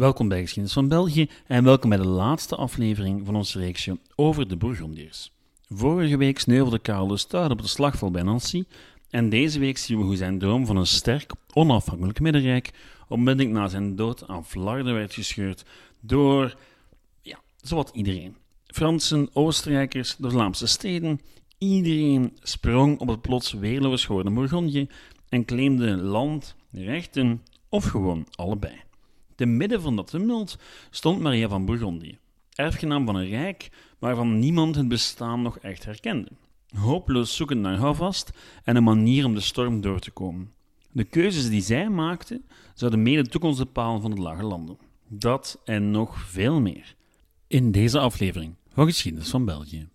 Welkom bij Geschiedenis van België en welkom bij de laatste aflevering van ons reeksje over de Bourgondiërs. Vorige week sneuvelde Karel de op de slagval bij Nancy en deze week zien we hoe zijn droom van een sterk, onafhankelijk middenrijk onmiddellijk na zijn dood aan flarden werd gescheurd door, ja, zowat iedereen. Fransen, Oostenrijkers, de Vlaamse steden, iedereen sprong op het plots weerloos geworden Bourgondië en claimde land, rechten of gewoon allebei. Te midden van dat tumult stond Maria van Bourgondië, erfgenaam van een rijk waarvan niemand het bestaan nog echt herkende. Hopeloos zoekend naar houvast en een manier om de storm door te komen. De keuzes die zij maakte zouden mede de toekomst bepalen van de lage landen. Dat en nog veel meer. In deze aflevering van Geschiedenis van België.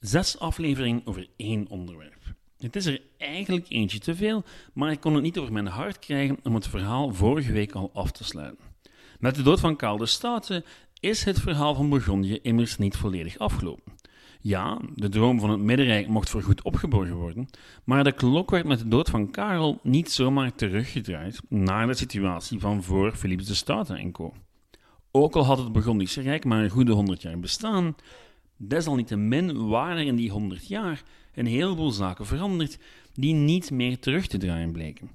Zes afleveringen over één onderwerp. Het is er eigenlijk eentje te veel, maar ik kon het niet over mijn hart krijgen om het verhaal vorige week al af te sluiten. Met de dood van Karel de Staten is het verhaal van Bourgondië immers niet volledig afgelopen. Ja, de droom van het Middenrijk mocht voorgoed opgeborgen worden, maar de klok werd met de dood van Karel niet zomaar teruggedraaid naar de situatie van voor Philips de Staten en. Ook al had het Burgondische Rijk maar een goede honderd jaar bestaan, desalniettemin waren in die honderd jaar een heleboel zaken veranderd die niet meer terug te draaien bleken.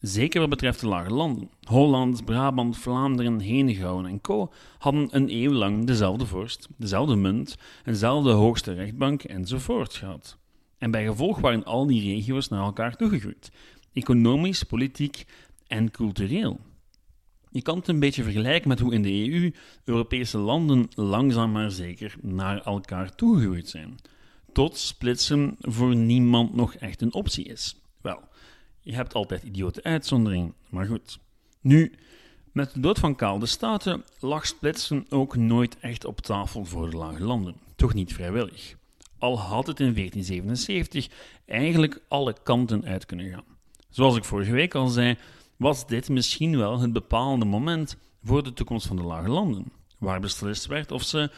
Zeker wat betreft de lage landen. Holland, Brabant, Vlaanderen, Henegouwen en co. hadden een eeuw lang dezelfde vorst, dezelfde munt, eenzelfde hoogste rechtbank enzovoort gehad. En bij gevolg waren al die regio's naar elkaar toegegroeid, economisch, politiek en cultureel. Je kan het een beetje vergelijken met hoe in de EU Europese landen langzaam maar zeker naar elkaar toegegroeid zijn tot splitsen voor niemand nog echt een optie is. Wel, je hebt altijd idiote uitzonderingen, maar goed. Nu, met de dood van Kaal de Staten lag splitsen ook nooit echt op tafel voor de lage landen. Toch niet vrijwillig. Al had het in 1477 eigenlijk alle kanten uit kunnen gaan. Zoals ik vorige week al zei, was dit misschien wel het bepalende moment voor de toekomst van de lage landen, waar beslist werd of ze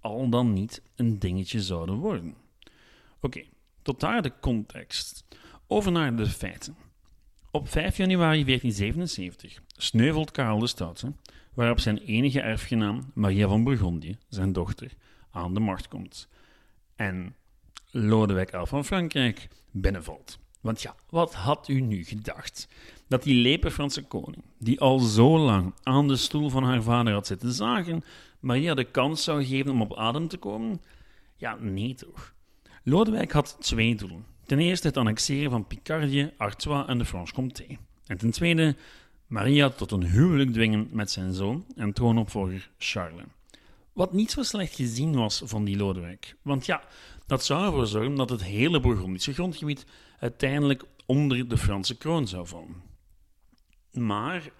al dan niet een dingetje zouden worden. Oké, tot daar de context. Over naar de feiten. Op 5 januari 1477 sneuvelt Karel de Stoute, waarop zijn enige erfgenaam, Maria van Bourgondië, zijn dochter, aan de macht komt. En Lodewijk XI van Frankrijk binnenvalt. Want ja, wat had u nu gedacht? Dat die lepe Franse koning, die al zo lang aan de stoel van haar vader had zitten zagen, Maria de kans zou geven om op adem te komen? Ja, nee toch. Lodewijk had twee doelen. Ten eerste het annexeren van Picardie, Artois en de Franche-Comté. En ten tweede Maria tot een huwelijk dwingen met zijn zoon en troonopvolger Charles. Wat niet zo slecht gezien was van die Lodewijk. Want ja, dat zou ervoor zorgen dat het hele Bourgondische grondgebied uiteindelijk onder de Franse kroon zou vallen. Maar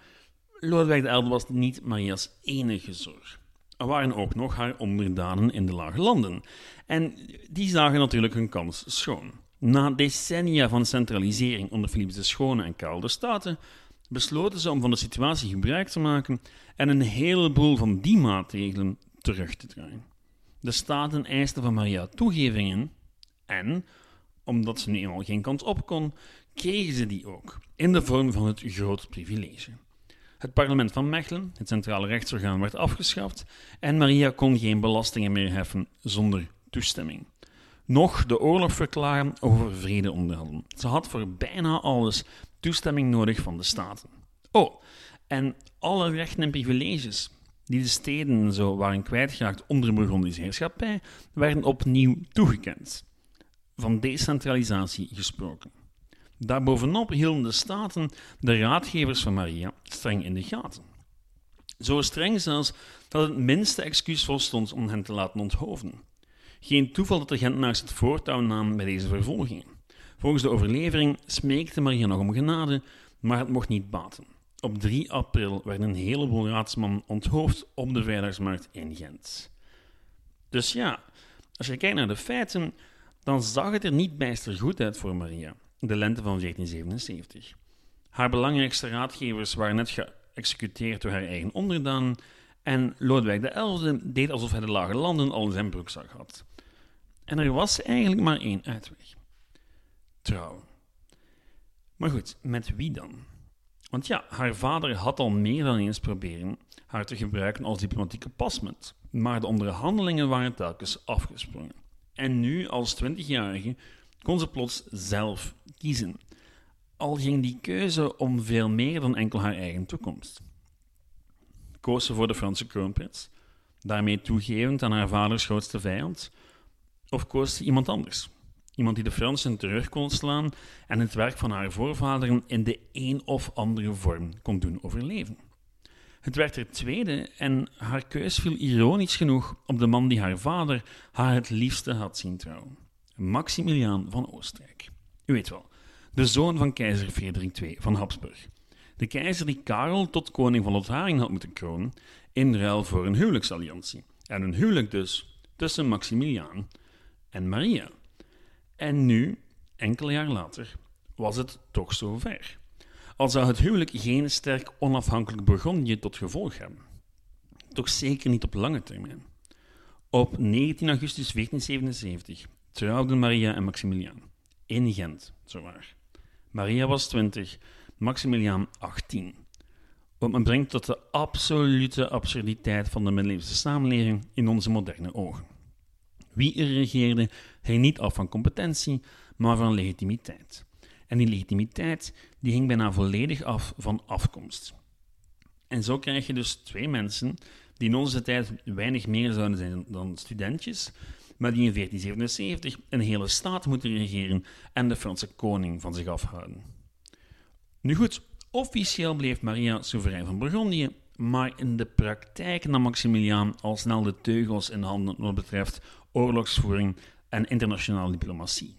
Lodewijk XI was niet Maria's enige zorg. Waren ook nog haar onderdanen in de lage landen. En die zagen natuurlijk hun kans schoon. Na decennia van centralisering onder Philips de Schone en Karel de Staten besloten ze om van de situatie gebruik te maken en een heleboel van die maatregelen terug te draaien. De staten eisten van Maria toegevingen en, omdat ze nu eenmaal geen kant op kon, kregen ze die ook, in de vorm van het groot privilege. Het parlement van Mechelen, het centrale rechtsorgaan, werd afgeschaft en Maria kon geen belastingen meer heffen zonder toestemming. Nog de oorlog verklaren over vrede onderhandelen. Ze had voor bijna alles toestemming nodig van de staten. Oh, en alle rechten en privileges die de steden zo waren kwijtgeraakt onder Burgondische heerschappij, werden opnieuw toegekend. Van decentralisatie gesproken. Daarbovenop hielden de staten de raadgevers van Maria streng in de gaten. Zo streng zelfs dat het minste excuus volstond om hen te laten onthoofden. Geen toeval dat de Gentenaars het voortouw namen bij deze vervolgingen. Volgens de overlevering smeekte Maria nog om genade, maar het mocht niet baten. Op 3 april werden een heleboel raadsmannen onthoofd op de Vrijdagsmarkt in Gent. Dus ja, als je kijkt naar de feiten, dan zag het er niet bijster goed uit voor Maria de lente van 1477. Haar belangrijkste raadgevers waren net geëxecuteerd door haar eigen onderdaan en Lodewijk XI deed alsof hij de lage landen al in zijn broekzak had. En er was eigenlijk maar één uitweg. Trouwen. Maar goed, met wie dan? Want ja, haar vader had al meer dan eens proberen haar te gebruiken als diplomatieke pasmunt, maar de onderhandelingen waren telkens afgesprongen. En nu, als twintigjarige, kon ze plots zelf kiezen. Al ging die keuze om veel meer dan enkel haar eigen toekomst. Koos ze voor de Franse kroonprins, daarmee toegevend aan haar vaders grootste vijand, of koos ze iemand anders? Iemand die de Fransen terug kon slaan en het werk van haar voorvaderen in de een of andere vorm kon doen overleven. Het werd er tweede en haar keus viel ironisch genoeg op de man die haar vader haar het liefste had zien trouwen. Maximiliaan van Oostenrijk. U weet wel, de zoon van keizer Frederik II van Habsburg. De keizer die Karel tot koning van Lotharing had moeten kronen in ruil voor een huwelijksalliantie. En een huwelijk dus tussen Maximiliaan en Maria. En nu, enkele jaar later, was het toch zover. Al zou het huwelijk geen sterk onafhankelijk Bourgondië tot gevolg hebben. Toch zeker niet op lange termijn. Op 19 augustus 1477 trouwden Maria en Maximiliaan. In Gent, zowaar. Maria was 20, Maximiliaan 18. Wat me brengt tot de absolute absurditeit van de middeleeuwse samenleving in onze moderne ogen. Wie er regeerde, hing niet af van competentie, maar van legitimiteit. En die legitimiteit die hing bijna volledig af van afkomst. En zo krijg je dus twee mensen die in onze tijd weinig meer zouden zijn dan studentjes, maar die in 1477 een hele staat moeten regeren en de Franse koning van zich afhouden. Nu goed, officieel bleef Maria soeverein van Burgondië, maar in de praktijk nam Maximiliaan al snel de teugels in handen wat betreft oorlogsvoering en internationale diplomatie.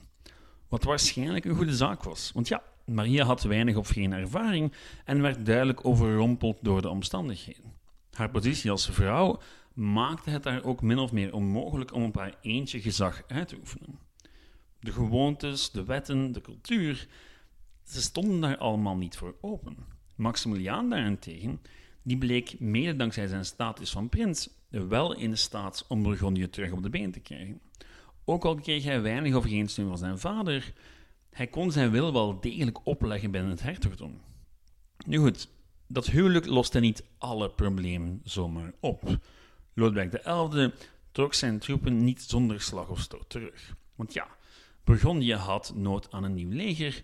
Wat waarschijnlijk een goede zaak was, want ja, Maria had weinig of geen ervaring en werd duidelijk overrompeld door de omstandigheden. Haar positie als vrouw maakte het haar ook min of meer onmogelijk om op haar eentje gezag uit te oefenen. De gewoontes, de wetten, de cultuur, ze stonden daar allemaal niet voor open. Maximiliaan daarentegen, die bleek mede dankzij zijn status van prins wel in staat om Burgondië terug op de been te krijgen. Ook al kreeg hij weinig of geen steun van zijn vader, hij kon zijn wil wel degelijk opleggen binnen het hertogdom. Nu goed, dat huwelijk loste niet alle problemen zomaar op. Lodewijk XI trok zijn troepen niet zonder slag of stoot terug. Want ja, Burgondië had nood aan een nieuw leger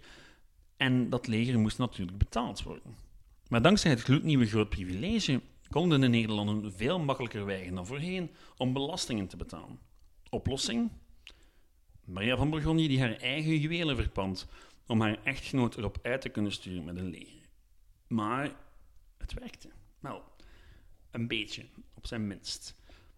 en dat leger moest natuurlijk betaald worden. Maar dankzij het gloednieuwe groot privilege konden de Nederlanden veel makkelijker weigeren dan voorheen om belastingen te betalen. Oplossing? Maria van Bourgondië die haar eigen juwelen verpand om haar echtgenoot erop uit te kunnen sturen met een leger. Maar het werkte. Wel, een beetje, op zijn minst.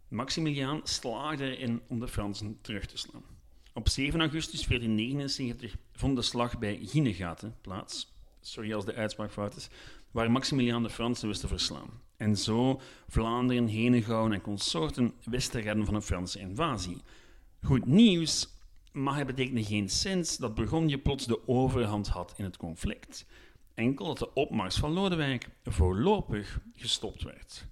Maximiliaan slaagde erin om de Fransen terug te slaan. Op 7 augustus 1479 vond de slag bij Ginegaten plaats, sorry als de uitspraak fout is, waar Maximiliaan de Fransen wist te verslaan. En zo Vlaanderen, Henegouwen en consorten wist te redden van een Franse invasie. Goed nieuws, maar het betekende geen sinds dat Burgondië plots de overhand had in het conflict. Enkel dat de opmars van Lodewijk voorlopig gestopt werd.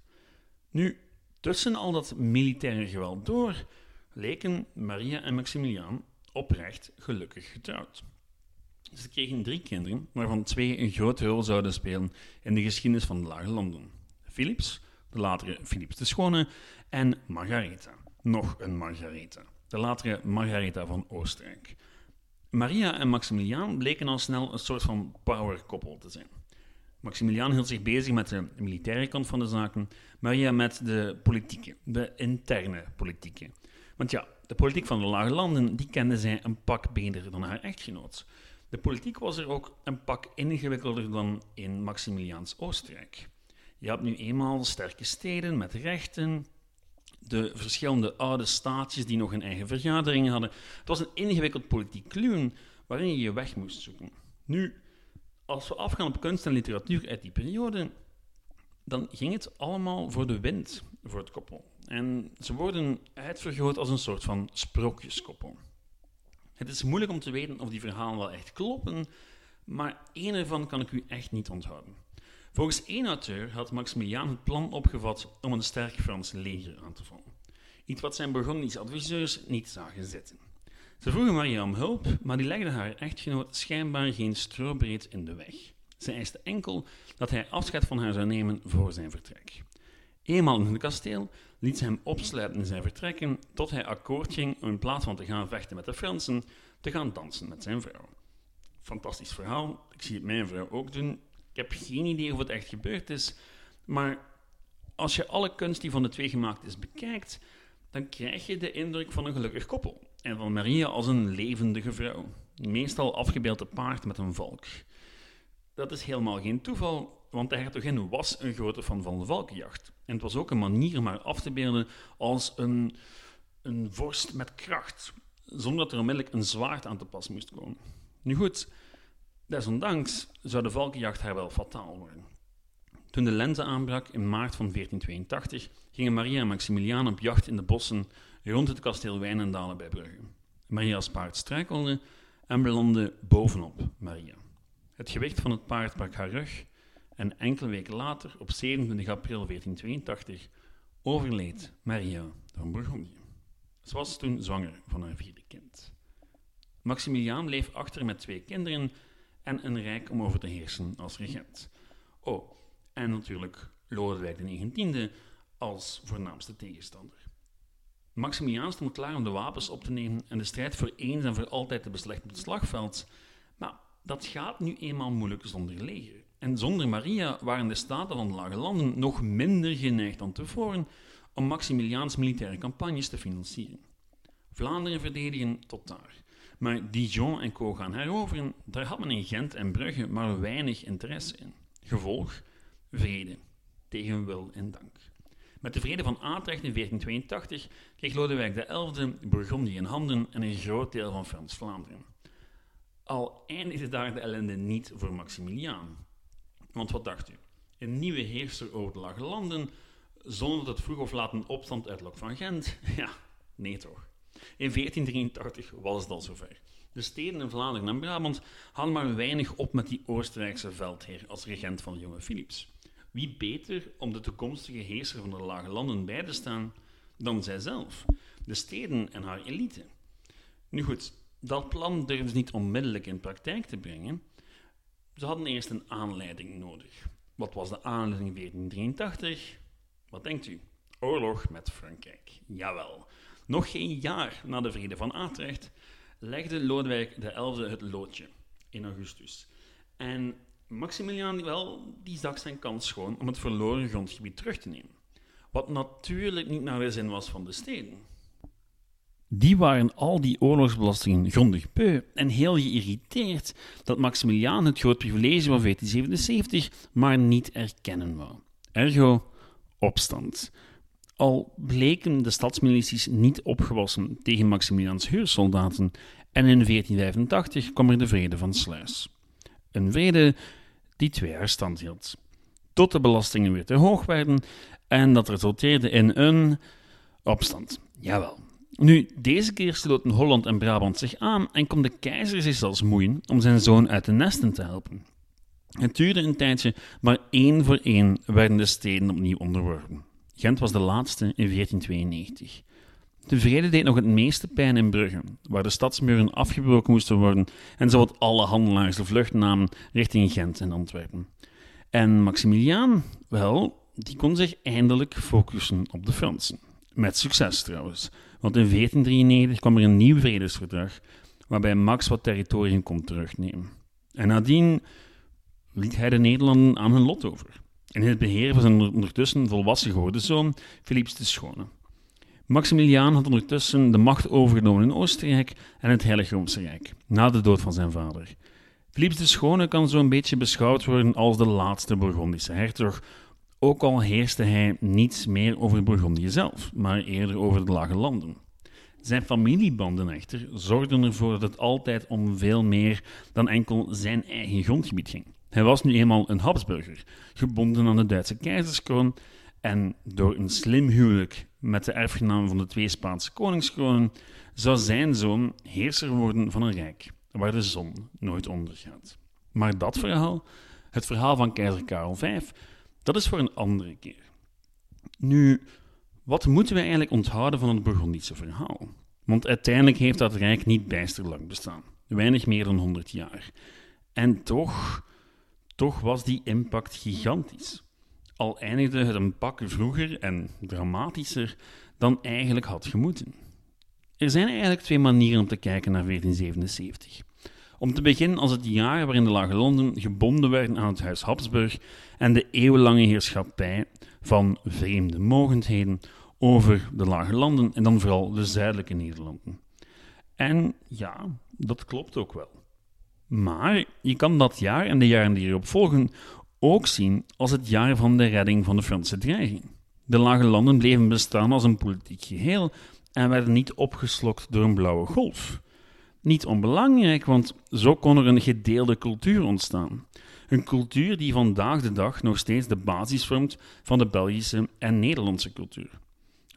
Nu, tussen al dat militaire geweld door, leken Maria en Maximiliaan oprecht gelukkig getrouwd. Ze kregen drie kinderen, waarvan twee een grote rol zouden spelen in de geschiedenis van de Lage Landen. Philips, de latere Philips de Schone, en Margaretha, nog een Margaretha, de latere Margaretha van Oostenrijk. Maria en Maximiliaan bleken al snel een soort van powerkoppel te zijn. Maximiliaan hield zich bezig met de militaire kant van de zaken, Maria met de politieke, de interne politieke. Want ja, de politiek van de Lage Landen, die kende zij een pak beter dan haar echtgenoot. De politiek was er ook een pak ingewikkelder dan in Maximiliaans Oostenrijk. Je had nu eenmaal sterke steden met rechten, de verschillende oude staatjes die nog een eigen vergadering hadden. Het was een ingewikkeld politiek kluwen waarin je je weg moest zoeken. Nu, als we afgaan op kunst en literatuur uit die periode, dan ging het allemaal voor de wind voor het koppel. En ze worden uitvergroot als een soort van sprookjeskoppel. Het is moeilijk om te weten of die verhalen wel echt kloppen, maar één ervan kan ik u echt niet onthouden. Volgens één auteur had Maximiliaan het plan opgevat om een sterk Frans leger aan te vallen. Iets wat zijn Burgondische adviseurs niet zagen zitten. Ze vroegen Maria om hulp, maar die legde haar echtgenoot schijnbaar geen strobreed in de weg. Ze eiste enkel dat hij afscheid van haar zou nemen voor zijn vertrek. Eenmaal in het kasteel liet ze hem opsluiten in zijn vertrekken tot hij akkoord ging om in plaats van te gaan vechten met de Fransen, te gaan dansen met zijn vrouw. Fantastisch verhaal, ik zie het mijn vrouw ook doen. Ik heb geen idee of het echt gebeurd is, maar als je alle kunst die van de twee gemaakt is bekijkt, dan krijg je de indruk van een gelukkig koppel en van Maria als een levendige vrouw, meestal afgebeeld te paard met een valk. Dat is helemaal geen toeval, want de hertogin was een grote fan van de valkenjacht. En het was ook een manier om haar af te beelden als een, een vorst met kracht, zonder dat er onmiddellijk een zwaard aan te pas moest komen. Nu goed, desondanks zou de valkenjacht haar wel fataal worden. Toen de lente aanbrak in maart van 1482 gingen Maria en Maximiliaan op jacht in de bossen rond het kasteel Wijnendalen bij Brugge. Maria's paard struikelde en belandde bovenop Maria. Het gewicht van het paard brak haar rug en enkele weken later, op 27 april 1482, overleed Maria van Bourgondië. Ze was toen zwanger van haar vierde kind. Maximiliaan bleef achter met twee kinderen en een rijk om over te heersen als regent. Oh, en natuurlijk Lodewijk XIX als voornaamste tegenstander. Maximiliaan stond klaar om de wapens op te nemen en de strijd voor eens en voor altijd te beslechten op het slagveld. Dat gaat nu eenmaal moeilijk zonder leger. En zonder Maria waren de staten van de Lage Landen nog minder geneigd dan tevoren om Maximiliaans militaire campagnes te financieren. Vlaanderen verdedigen tot daar. Maar Dijon en Co gaan heroveren, daar had men in Gent en Brugge maar weinig interesse in. Gevolg? Vrede. Tegen wil en dank. Met de vrede van Atrecht in 1482 kreeg Lodewijk XI Bourgondië in handen en een groot deel van Frans-Vlaanderen. Al eindigde daar de ellende niet voor Maximiliaan. Want wat dacht u? Een nieuwe heerser over de lage landen, zonder dat het vroeg of laat een opstand uitlokt van Gent? Ja, nee toch. In 1483 was het al zover. De steden in Vlaanderen en Brabant hadden maar weinig op met die Oostenrijkse veldheer als regent van de jonge Philips. Wie beter om de toekomstige heerser van de lage landen bij te staan dan zijzelf, de steden en haar elite? Nu goed, dat plan durfden ze niet onmiddellijk in praktijk te brengen. Ze hadden eerst een aanleiding nodig. Wat was de aanleiding in 1483? Wat denkt u? Oorlog met Frankrijk. Jawel. Nog geen jaar na de Vrede van Atrecht legde Lodewijk XI het loodje in augustus. En Maximiliaan wel, die zag zijn kans schoon om het verloren grondgebied terug te nemen. Wat natuurlijk niet naar de zin was van de steden. Die waren al die oorlogsbelastingen grondig beu en heel geïrriteerd dat Maximiliaan het groot privilege van 1477 maar niet erkennen wou. Ergo, opstand. Al bleken de stadsmilities niet opgewassen tegen Maximiliaans huursoldaten en in 1485 kwam er de Vrede van Sluis. Een vrede die twee jaar stand hield. Tot de belastingen weer te hoog werden en dat resulteerde in een opstand. Jawel. Nu, deze keer sloten Holland en Brabant zich aan en kon de keizer zich zelfs moeien om zijn zoon uit de nesten te helpen. Het duurde een tijdje, maar één voor één werden de steden opnieuw onderworpen. Gent was de laatste in 1492. De vrede deed nog het meeste pijn in Brugge, waar de stadsmuren afgebroken moesten worden en zowat alle handelaars de vlucht namen richting Gent en Antwerpen. En Maximiliaan, wel, die kon zich eindelijk focussen op de Fransen. Met succes trouwens, want in 1493 kwam er een nieuw vredesverdrag waarbij Max wat territorium kon terugnemen. En nadien liet hij de Nederlanden aan hun lot over. En in het beheer van zijn ondertussen volwassen geworden zoon, Philips de Schone. Maximiliaan had ondertussen de macht overgenomen in Oostenrijk en het Heilige Roomse Rijk, na de dood van zijn vader. Philips de Schone kan zo'n beetje beschouwd worden als de laatste Bourgondische hertog, ook al heerste hij niets meer over Bourgondië zelf, maar eerder over de lage landen. Zijn familiebanden echter zorgden ervoor dat het altijd om veel meer dan enkel zijn eigen grondgebied ging. Hij was nu eenmaal een Habsburger, gebonden aan de Duitse keizerskroon en door een slim huwelijk met de erfgenaam van de twee Spaanse koningskronen zou zijn zoon heerser worden van een rijk waar de zon nooit ondergaat. Maar dat verhaal, het verhaal van keizer Karel V, dat is voor een andere keer. Nu, wat moeten we eigenlijk onthouden van het Burgondische verhaal? Want uiteindelijk heeft dat rijk niet bijster lang bestaan. Weinig meer dan 100 jaar. En toch, toch was die impact gigantisch. Al eindigde het een pak vroeger en dramatischer dan eigenlijk had gemoeten. Er zijn eigenlijk twee manieren om te kijken naar 1477. Om te beginnen als het jaar waarin de Lage Landen gebonden werden aan het Huis Habsburg en de eeuwenlange heerschappij van vreemde mogendheden over de Lage Landen en dan vooral de zuidelijke Nederlanden. En ja, dat klopt ook wel. Maar je kan dat jaar en de jaren die erop volgen ook zien als het jaar van de redding van de Franse dreiging. De Lage Landen bleven bestaan als een politiek geheel en werden niet opgeslokt door een blauwe golf. Niet onbelangrijk, want zo kon er een gedeelde cultuur ontstaan. Een cultuur die vandaag de dag nog steeds de basis vormt van de Belgische en Nederlandse cultuur.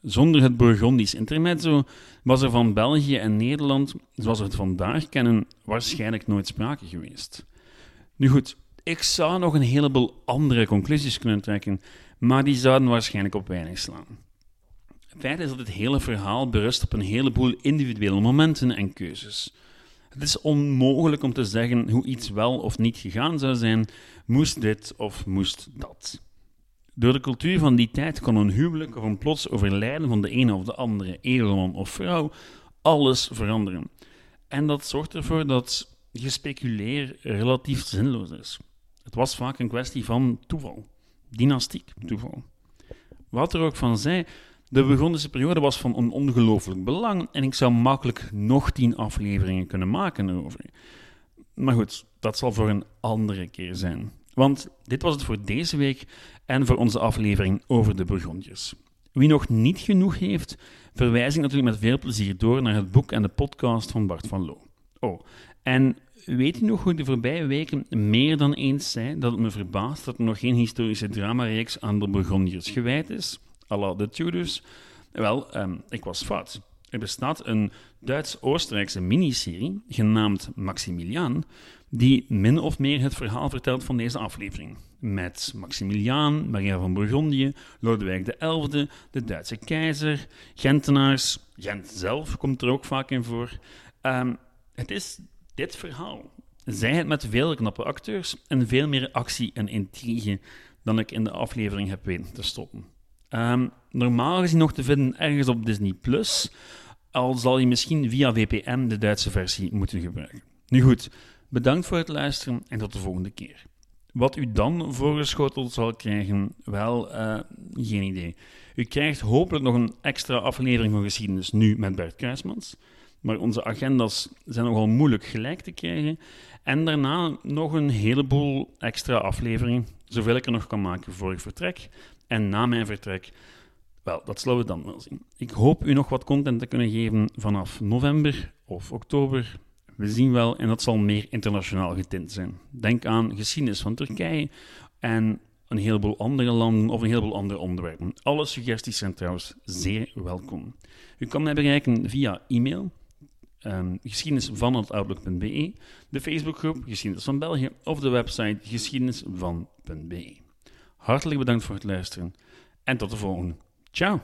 Zonder het Bourgondisch intermezzo was er van België en Nederland, zoals we het vandaag kennen, waarschijnlijk nooit sprake geweest. Nu goed, ik zou nog een heleboel andere conclusies kunnen trekken, maar die zouden waarschijnlijk op weinig slaan. Feit is dat het hele verhaal berust op een heleboel individuele momenten en keuzes. Het is onmogelijk om te zeggen hoe iets wel of niet gegaan zou zijn, moest dit of moest dat. Door de cultuur van die tijd kon een huwelijk of een plots overlijden van de ene of de andere edelman of vrouw alles veranderen. En dat zorgt ervoor dat gespeculeer relatief zinloos is. Het was vaak een kwestie van toeval, dynastiek toeval. Wat er ook van zij, de Burgondische periode was van een ongelooflijk belang en ik zou makkelijk nog tien afleveringen kunnen maken erover. Maar goed, dat zal voor een andere keer zijn. Want dit was het voor deze week en voor onze aflevering over de Burgondiërs. Wie nog niet genoeg heeft, verwijs ik natuurlijk met veel plezier door naar het boek en de podcast van Bart van Loo. Oh, en weet u nog hoe ik de voorbije weken meer dan eens zei dat het me verbaast dat er nog geen historische dramareeks aan de Burgondiërs gewijd is, à de Tudors? Wel, um, ik was fout. Er bestaat een Duits-Oostenrijkse miniserie genaamd Maximilian, die min of meer het verhaal vertelt van deze aflevering. Met Maximiliaan, Maria van Bourgondië, Lodewijk XI, de Duitse keizer, Gentenaars, Gent zelf komt er ook vaak in voor. Um, het is dit verhaal. Zij het met veel knappe acteurs en veel meer actie en intrigue dan ik in de aflevering heb weten te stoppen. Um, normaal gezien nog te vinden ergens op Disney Plus, al zal je misschien via VPN de Duitse versie moeten gebruiken. Nu goed, bedankt voor het luisteren en tot de volgende keer. Wat u dan voorgeschoteld zal krijgen, wel, uh, geen idee. U krijgt hopelijk nog een extra aflevering van geschiedenis nu met Bert Kruismans. Maar onze agendas zijn nogal moeilijk gelijk te krijgen. En daarna nog een heleboel extra afleveringen, zoveel ik er nog kan maken voor ik vertrek. En na mijn vertrek, wel, dat zullen we dan wel zien. Ik hoop u nog wat content te kunnen geven vanaf november of oktober. We zien wel, en dat zal meer internationaal getint zijn. Denk aan geschiedenis van Turkije en een heleboel andere landen of een heleboel andere onderwerpen. Alle suggesties zijn trouwens zeer welkom. U kan mij bereiken via e-mail um, geschiedenis van het outlook.be, de Facebookgroep Geschiedenis van België of de website geschiedenisvan.be. Hartelijk bedankt voor het luisteren en tot de volgende. Ciao!